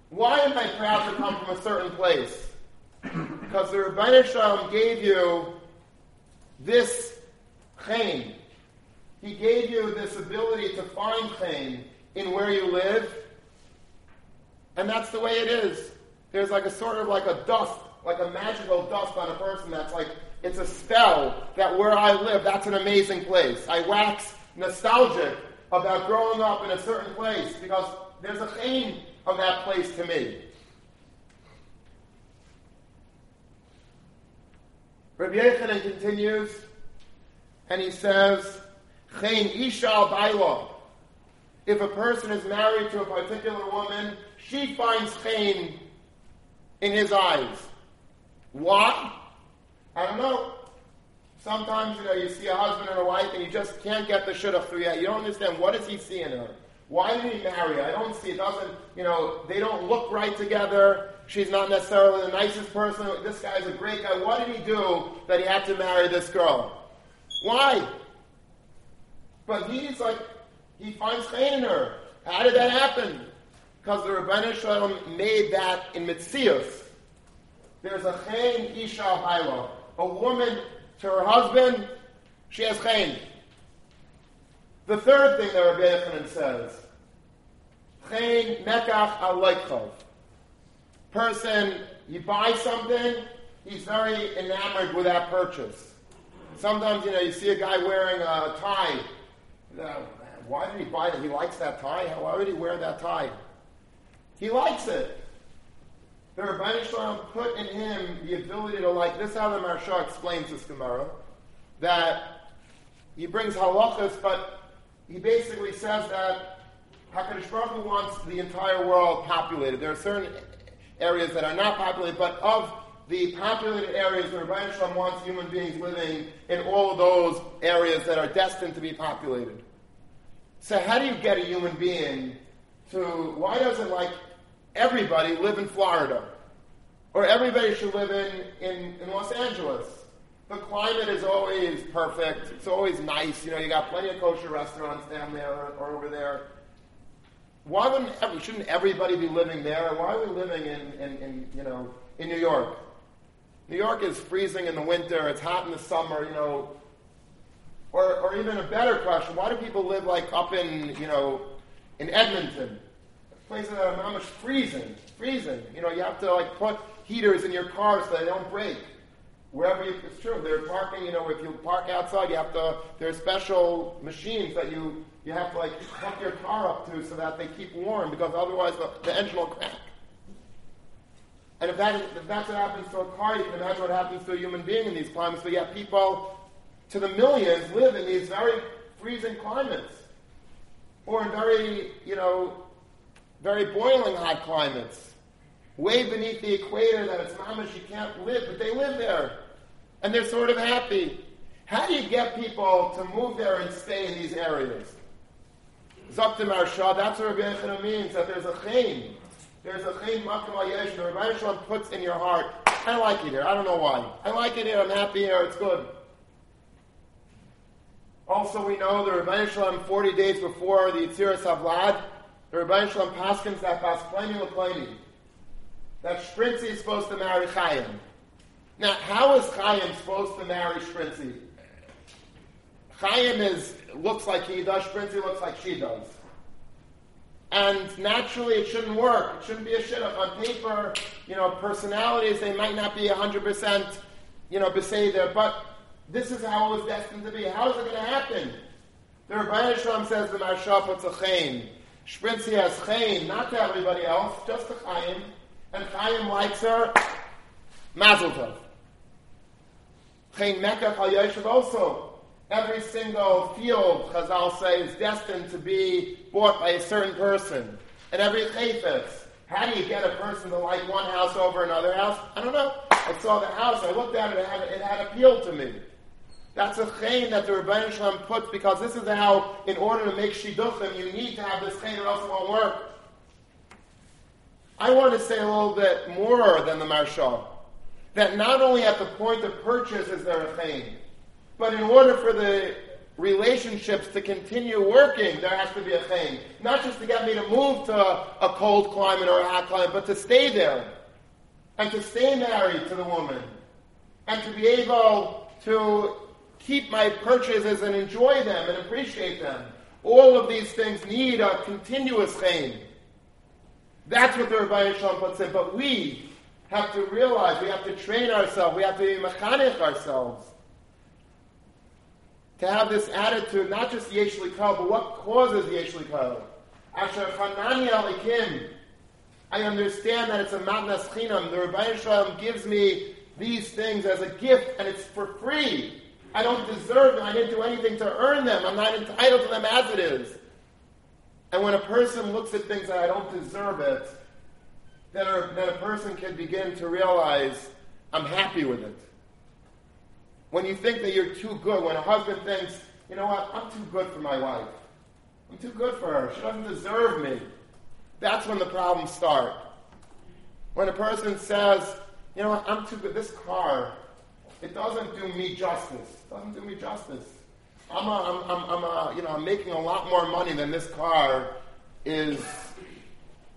Why am I proud to come from a certain place? Because the Rebbeinu Shalom gave you this chaim. He gave you this ability to find chaim in where you live. And that's the way it is. There's like a sort of like a dust, like a magical dust on a person that's like, it's a spell that where I live, that's an amazing place. I wax nostalgic about growing up in a certain place because there's a chaim of that place to me. Rabbi Yochanan continues, and he says, Chain Ishal Baila. If a person is married to a particular woman, she finds chain in his eyes. Why? I don't know. Sometimes, you know, you see a husband and a wife and you just can't get the shidduch through yet. You don't understand. what is he seeing in her? Why did he marry? I don't see. It doesn't, you know, they don't look right together. She's not necessarily the nicest person. This guy's a great guy. What did he do that he had to marry this girl? Why? But he's like, he finds pain in her. How did that happen? Because the Rebbeinu Shalom made that in Mitzias. There's a chayin isha hayla. A woman to her husband, she has chayin. The third thing that Yochanan says, chayin mekach al Person, you buy something, he's very enamored with that purchase. Sometimes, you know, you see a guy wearing a tie. You know, why did he buy it? He likes that tie. Why would he wear that tie? He likes it. The Rabbi Shalom put in him the ability to like. This how the Maharsha explains this Gemara. That he brings halachas, but he basically says that Hakadosh Baruch Hu wants the entire world populated. There are certain areas that are not populated, but of the populated areas, where Shalom wants human beings living in all of those areas that are destined to be populated. So how do you get a human being to, why doesn't like everybody live in Florida? Or everybody should live in, in, in Los Angeles? The climate is always perfect. It's always nice. You know, you got plenty of kosher restaurants down there or, or over there. Why wouldn't, shouldn't everybody be living there? Why are we living in, in, in, you know, in New York? New York is freezing in the winter. It's hot in the summer. You know, or, or even a better question, why do people live like up in, you know, in Edmonton? Places that are almost freezing, freezing. You know, you have to like put heaters in your car so they don't break. Wherever you, it's true, they're parking, you know, if you park outside, you have to, there are special machines that you, you have to like hook your car up to so that they keep warm because otherwise the, the engine will crack. And if, that is, if that's what happens to a car, you can imagine what happens to a human being in these climates. But yet people to the millions live in these very freezing climates or in very, you know, very boiling hot climates, way beneath the equator that it's mamish you can't live, but they live there and they're sort of happy. How do you get people to move there and stay in these areas? Zaktim Arsha, that's what Rabbi Yechina means, that there's a chaim. There's a chaim makam ayesh, the Rabbi Shalom puts in your heart, I like it here, I don't know why. I like it here, I'm happy here, it's good. Also, we know the Rebbeinu Shalom 40 days before the Yitziras Havlad, the Rebbeinu Shalom paskins that Paspleni Lepleni, that Shprinzi is supposed to marry Chaim. Now, how is Chaim supposed to marry Shprinzi? Chaim is, looks like he does, Shprinzi looks like she does. And naturally, it shouldn't work. It shouldn't be a shidduch. On paper, you know, personalities, they might not be 100%, you know, beseder, but this is how it was destined to be. How is it going to happen? The Rebbeinu Shalom says the Maharsha puts a chaim. Shprinzi has chaim, not to everybody else, just to Chaim. And Chaim likes her. Mazel tov. Chaim Mekach HaYoshev also. Every single field, Chazal say, is destined to be bought by a certain person. And every chayfetz. How do you get a person to like one house over another house? I don't know. I saw the house, I looked at it, it had, it had appeal to me. That's a chain that the Rebbeinu Shalom puts because this is how, in order to make shidduchim, you need to have this chain or else it won't work. I want to say a little bit more than the Maharsha. that not only at the point of purchase is there a chaim, but in order for the relationships to continue working, there has to be a chaim. Not just to get me to move to a, cold climate or a hot climate, but to stay there and to stay married to the woman and to be able to keep my purchases and enjoy them and appreciate them. All of these things need a continuous chaim. That's what the Rabbi Shalom puts in. But we have to realize, we have to train ourselves, we have to be mechanech ourselves to have this attitude, not just the yesh likal, but what causes the yesh likal. Asher chanani alikim. I understand that it's a matnas chinam. The Rabbi Shalom gives me these things as a gift, and it's for free. I don't deserve them. I didn't do anything to earn them. I'm not entitled to them as it is. And when a person looks at things that I don't deserve it, then a, then a person can begin to realize I'm happy with it. When you think that you're too good, when a husband thinks, you know what, I'm too good for my wife. I'm too good for her. She doesn't deserve me. That's when the problems start. When a person says, you know what, I'm too good, this car, it doesn't do me justice. It doesn't do me justice. I'm, a, I'm, I'm, I'm a, you know, I'm making a lot more money than this car is,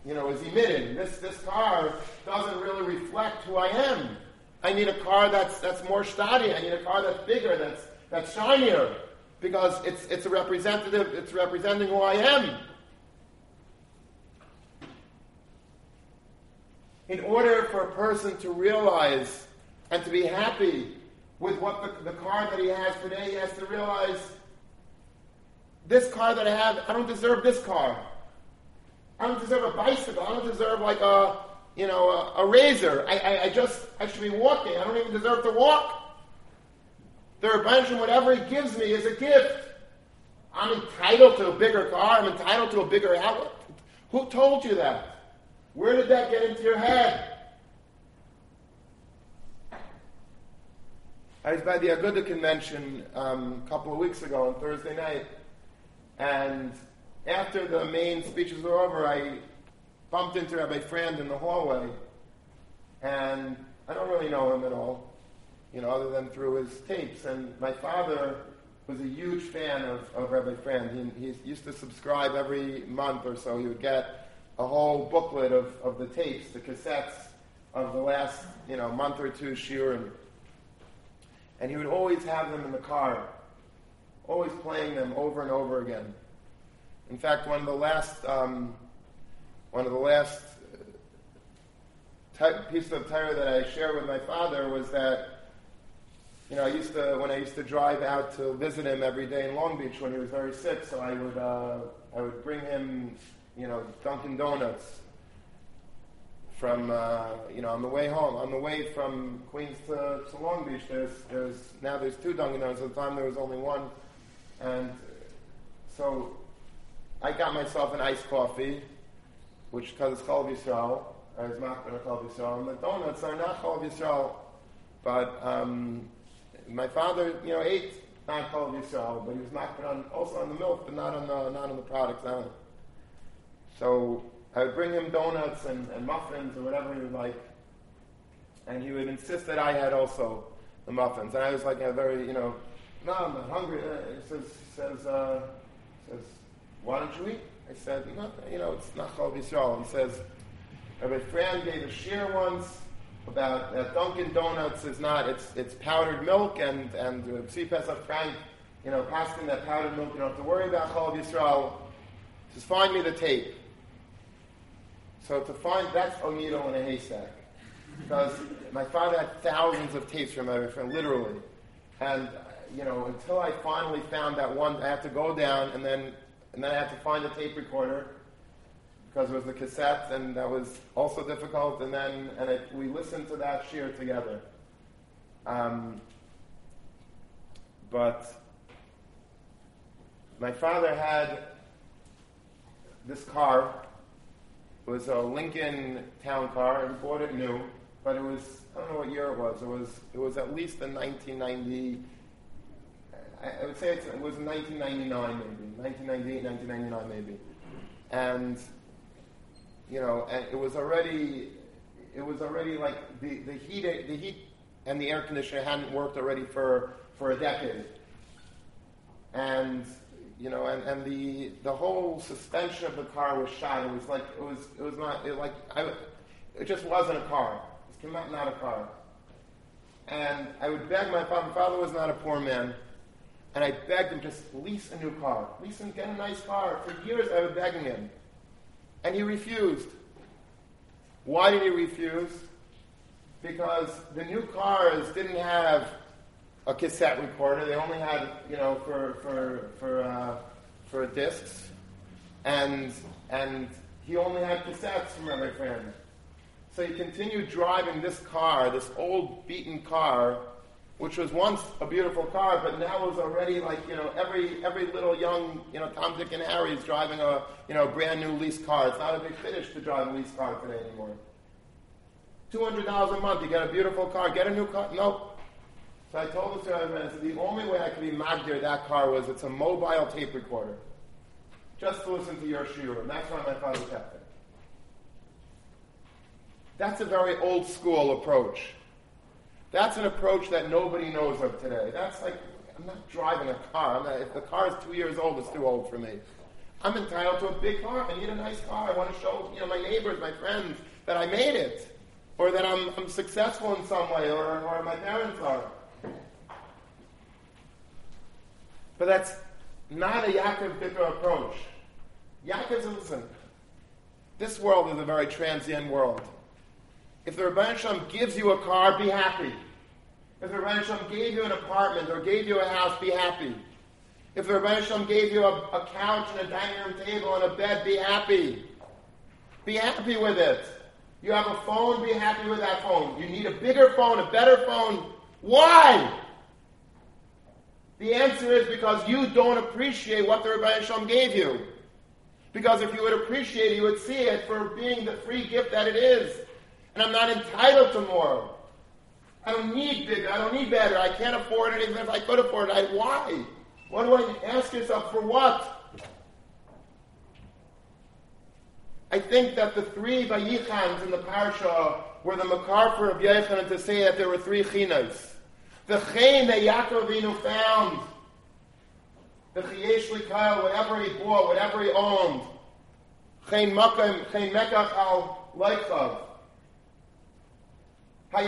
you know, is emitting. This, this car doesn't really reflect who I am. I need a car that's, that's more steady. I need a car that's bigger, that's, that's shinier, because it's, it's a representative, it's representing who I am. In order for a person to realize and to be happy with what the, the car that he has today, he has to realize this car that I have, I don't deserve this car. I don't deserve a bicycle. I don't deserve like a, you know, a, a razor. I, I, I, just, I should be walking. I don't even deserve to walk. The Rebbeinu, whatever he gives me is a gift. I'm entitled to a bigger car. I'm entitled to a bigger outlet. Who told you that? Where did that get into your head? I was by the Aguda convention um, a couple of weeks ago on Thursday night, and after the main speeches were over, I bumped into Rabbi Frand in the hallway, and I don't really know him at all, you know, other than through his tapes. And my father was a huge fan of, of Rabbi Frand. He, he used to subscribe every month or so. He would get a whole booklet of, of the tapes, the cassettes of the last, you know, month or two shiurim and he would always have them in the car, always playing them over and over again. In fact, one of the last, um, one of the last uh, pieces of Torah that I shared with my father was that, you know, I used to when I used to drive out to visit him every day in Long Beach when he was very sick, so I would uh, I would bring him, you know, Dunkin' Donuts from uh, you know on the way home, on the way from Queens to, to Long Beach. There's there's now there's two Dunkin' Donuts. At the time there was only one, and so I got myself an iced coffee, which it's called Yisrael, going to call Yisrael, and the donuts are not called Yisrael, but um, my father you know ate not called Yisrael, but he was not on also on the milk, but not on the not on the products. On it. So I would bring him donuts and, and muffins or whatever he would like. And he would insist that I had also the muffins. And I was like, a very, you know, no, I'm not hungry. Uh, he says, says, uh, says, why don't you eat? I said, you know, it's not Yisrael. He says, Rabbi Frand gave a shiur once about that Dunkin' Donuts is not, it's, it's powdered milk, and, and C. Pesach Frank, you know, passing that powdered milk, you don't have to worry about Chol Yisrael. Just find me the tape. So to find that's a needle in a haystack. Because my father had thousands of tapes from my friend, literally. And, you know, until I finally found that one, I had to go down and then, and then I had to find a tape recorder because it was the cassette and that was also difficult. And then, and it, we listened to that shiur together. Um, but my father had this car it was a Lincoln town car. I bought it new, but it was I don't know what year it was. It was it was at least in 1990. I, would say it was 1999 maybe, 1998, 1999 maybe, and you know, it was already it was already like the, the heat the heat and the air conditioner hadn't worked already for, for a decade. And you know, and, and the the whole suspension of the car was shot. It was like it was it was not it like I, it just wasn't a car. It came out not a car. And I would beg my father. My father was not a poor man, and I begged him just lease a new car, lease and get a nice car. For years I was begging him, and he refused. Why did he refuse? Because the new cars didn't have a cassette recorder. They only had, you know, for for for uh, for discs, and and he only had cassettes. Remember, my friend. So he continued driving this car, this old beaten car, which was once a beautiful car, but now was already like, you know, every, every little young, you know, Tom, Dick, and Harry is driving a, you know, brand new lease car. It's not a big finish to drive a lease car today anymore. $200 a month, you get a beautiful car, get a new car. Nope. So I told the salesman, I said, the only way I could be magdir that car was it's a mobile tape recorder. Just to listen to your shiur. And that's why my father kept it. That's a very old school approach. That's an approach that nobody knows of today. That's like, I'm not driving a car. Not, if the car is two years old, it's too old for me. I'm entitled to a big car. I need a nice car. I want to show you know, my neighbors, my friends, that I made it, or that I'm, I'm successful in some way, or, or my parents are. But that's not a Yaakov Bicker approach. Yaakov says, listen, this world is a very transient world. If the Rebbeinu Shalom gives you a car, be happy. If the Rebbeinu Shalom gave you an apartment or gave you a house, be happy. If the Rebbeinu Shalom gave you a, a couch and a dining room table and a bed, be happy. Be happy with it. You have a phone, be happy with that phone. You need a bigger phone, a better phone. Why? The answer is because you don't appreciate what the Rebbeinu Shalom gave you. Because if you would appreciate it, you would see it for being the free gift that it is and I'm not entitled to more. I don't need bigger. I don't need better. I can't afford it even if I could afford it. I, why? What do I ask yourself for what? I think that the three Vayichans in the parsha were the makar for Rabbi Yochanan to say that there were three chinas. The chen that Yaakov Avinu found, the chiyesh likayel, whatever he bought, whatever he owned, chen makam, chen mekach al leichav. My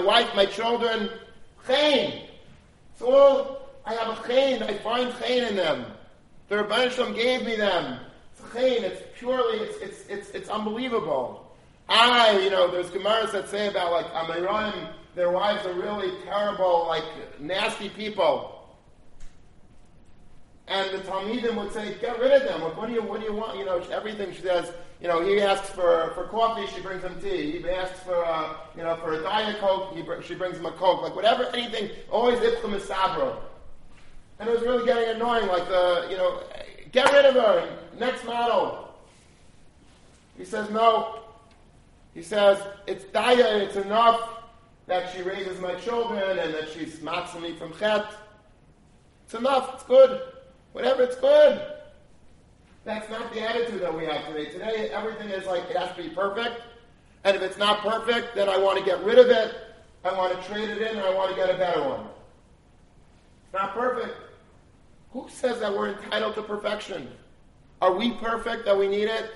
wife, my children, chayin. So I have a chayin. I find chayin in them. The Rebbeinu gave me them. It's chayin. It's purely. It's it's it's it's unbelievable. I, you know, there's Gemaras that say about like Amoraim, their wives are really terrible, like nasty people. And the Talmidim would say, get rid of them. Like, what do you, what do you want? You know, everything she says, you know, he asks for, for coffee, she brings him tea. He asks for, uh, you know, for a Diet Coke, he, she brings him a Coke. Like, whatever, anything, always Ipchum is Sabra. And it was really getting annoying, like, the, you know, get rid of her, next model. He says, no. He says, it's Daya, it's enough that she raises my children and that she's matzah me from Chet. It's enough, it's good. Whatever, it's good. That's not the attitude that we have today. Today, everything is like, it has to be perfect. And if it's not perfect, then I want to get rid of it. I want to trade it in, and I want to get a better one. It's not perfect. Who says that we're entitled to perfection? Are we perfect that we need it?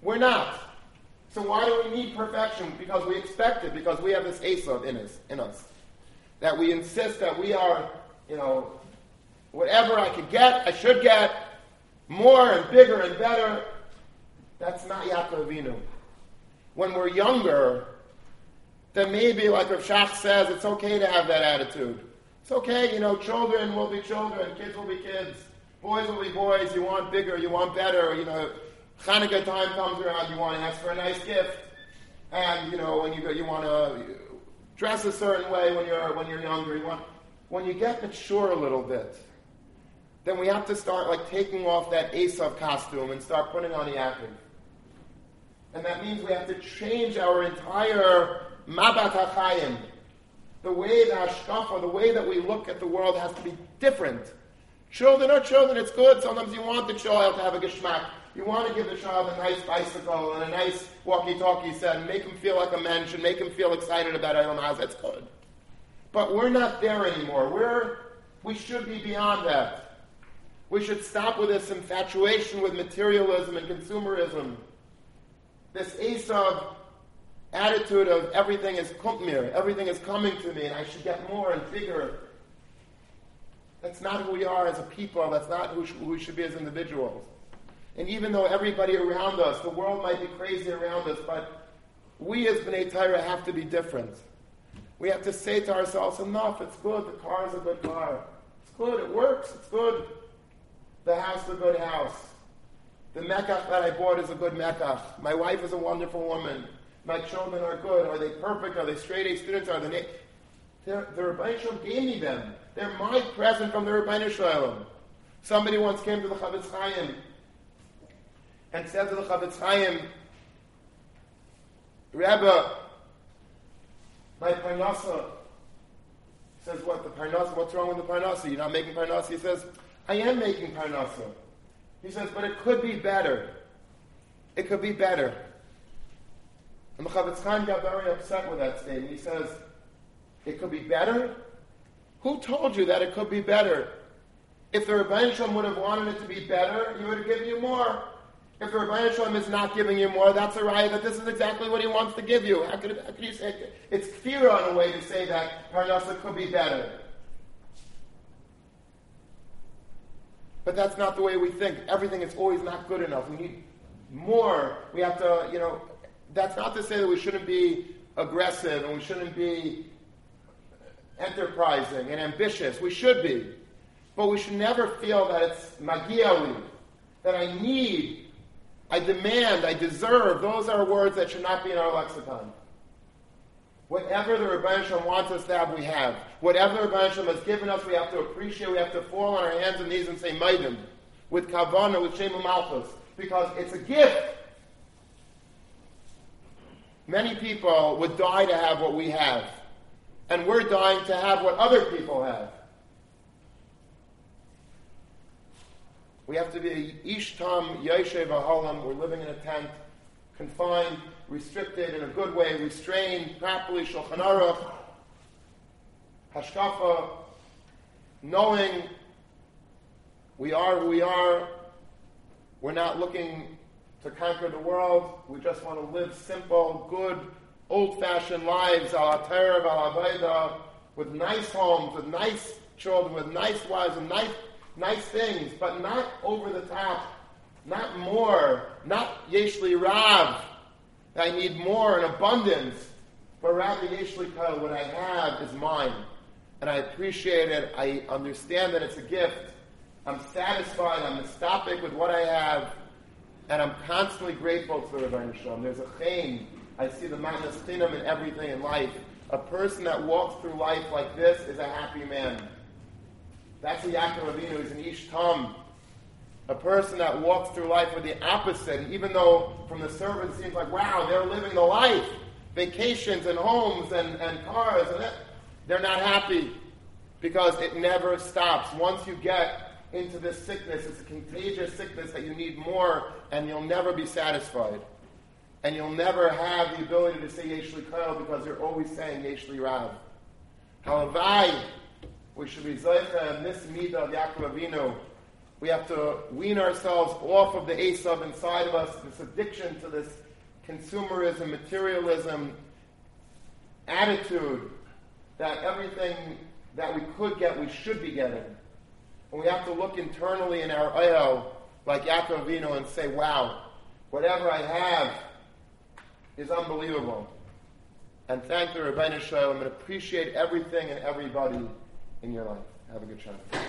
We're not. So why do we need perfection? Because we expect it, because we have this Esav in us, in us. That we insist that we are, you know, whatever I could get, I should get more and bigger and better. That's not Yaakov Avinu. When we're younger, then maybe, like Rav Shach says, it's okay to have that attitude. It's okay, you know, children will be children, kids will be kids, boys will be boys, you want bigger, you want better, you know, Hanukkah time comes around, you want to ask for a nice gift, and, you know, when you go, you want to dress a certain way when you're, when you're younger, you want, when you get mature a little bit, then we have to start like taking off that Esav costume and start putting on the Yaakov. And that means we have to change our entire Mabat HaChayim. The way the Hashkafa, the way that we look at the world has to be different. Children are children, it's good. Sometimes you want the child to have a geschmack. You want to give the child a nice bicycle and a nice walkie-talkie set and make him feel like a mensch and make him feel excited about Hazeh. That's good. But we're not there anymore. We're, we should be beyond that. We should stop with this infatuation with materialism and consumerism. This Esav attitude of everything is kumir, everything is coming to me, and I should get more and bigger. That's not who we are as a people. That's not who, who we should be as individuals. And even though everybody around us, the world might be crazy around us, but we as B'nai Torah have to be different. We have to say to ourselves, enough, it's good, the car is a good car. It's good, it works, it's good. The house a good house. The mekach that I bought is a good mekach. My wife is a wonderful woman. My children are good. Are they perfect? Are they straight A students? Are they... They're, the Rabbi Shalom gave me them. They're my present from the Rabbi Shalom. Somebody once came to the Chafetz Chaim and said to the Chafetz Chaim, Rebbe, my parnasa. says, what, the parnasa, what's wrong with the parnasa? You're not making parnasa? He says, I am making parnasa. He says, but it could be better. It could be better. And the Chafetz Chaim got very upset with that statement. He says, it could be better? Who told you that it could be better? If the Rebbeinu Shalom would have wanted it to be better, he would have given you more. If the Rebbeinu Shalom is not giving you more, that's a right that this is exactly what he wants to give you. How could, how could you say it? It's fear on a way to say that Parnasa could be better. But that's not the way we think. Everything is always not good enough. We need more. We have to, you know, that's not to say that we shouldn't be aggressive and we shouldn't be enterprising and ambitious. We should be. But we should never feel that it's magiali, that I need, I demand, I deserve. Those are words that should not be in our lexicon. Whatever the Rebbe Shalom wants us to have, we have. Whatever the Rebbe Shalom has given us, we have to appreciate. We have to fall on our hands and knees and say, Maidim, with Kavana, with Shem Malchus, because it's a gift. Many people would die to have what we have, and we're dying to have what other people have. We have to be Ishtam Yeshev Ahalam. We're living in a tent, confined, restricted in a good way, restrained properly, Shulchan Aruch, Hashkafa, knowing we are who we are. We're not looking to conquer the world. We just want to live simple, good, old-fashioned lives, al al with nice homes, with nice children, with nice wives, and nice, nice things, but not over the top, not more, not yeshli rav. I need more in abundance, but rather yeshli kal, what I have is mine. And I appreciate it. I understand that it's a gift. I'm satisfied. I'm mistopic with what I have and I'm constantly grateful to the Rebbeinu Shalom. There's a chaim. I see the matnas chinam in everything in life. A person that walks through life like this is a happy man. That's a Yaakov Avinu. He's an Ish Tam. A person that walks through life with the opposite. And even though from the it seems like, wow, they're living the life. Vacations and homes and, and cars. and that, They're not happy because it never stops. Once you get into this sickness. It's a contagious sickness that you need more and you'll never be satisfied. And you'll never have the ability to say Yeshli Kyle because you're always saying Yeshli Rav. However, we should be Zaycha in this midah of Yaakov Avinu. We have to wean ourselves off of the Esav inside of us, this addiction to this consumerism, materialism attitude that everything that we could get, we should be getting. And we have to look internally in our oil, like Yaakov Avinu, and say, wow, whatever I have is unbelievable. And thank the Rebbeinu Shalom and appreciate everything and everybody in your life. Have a good Shabbat.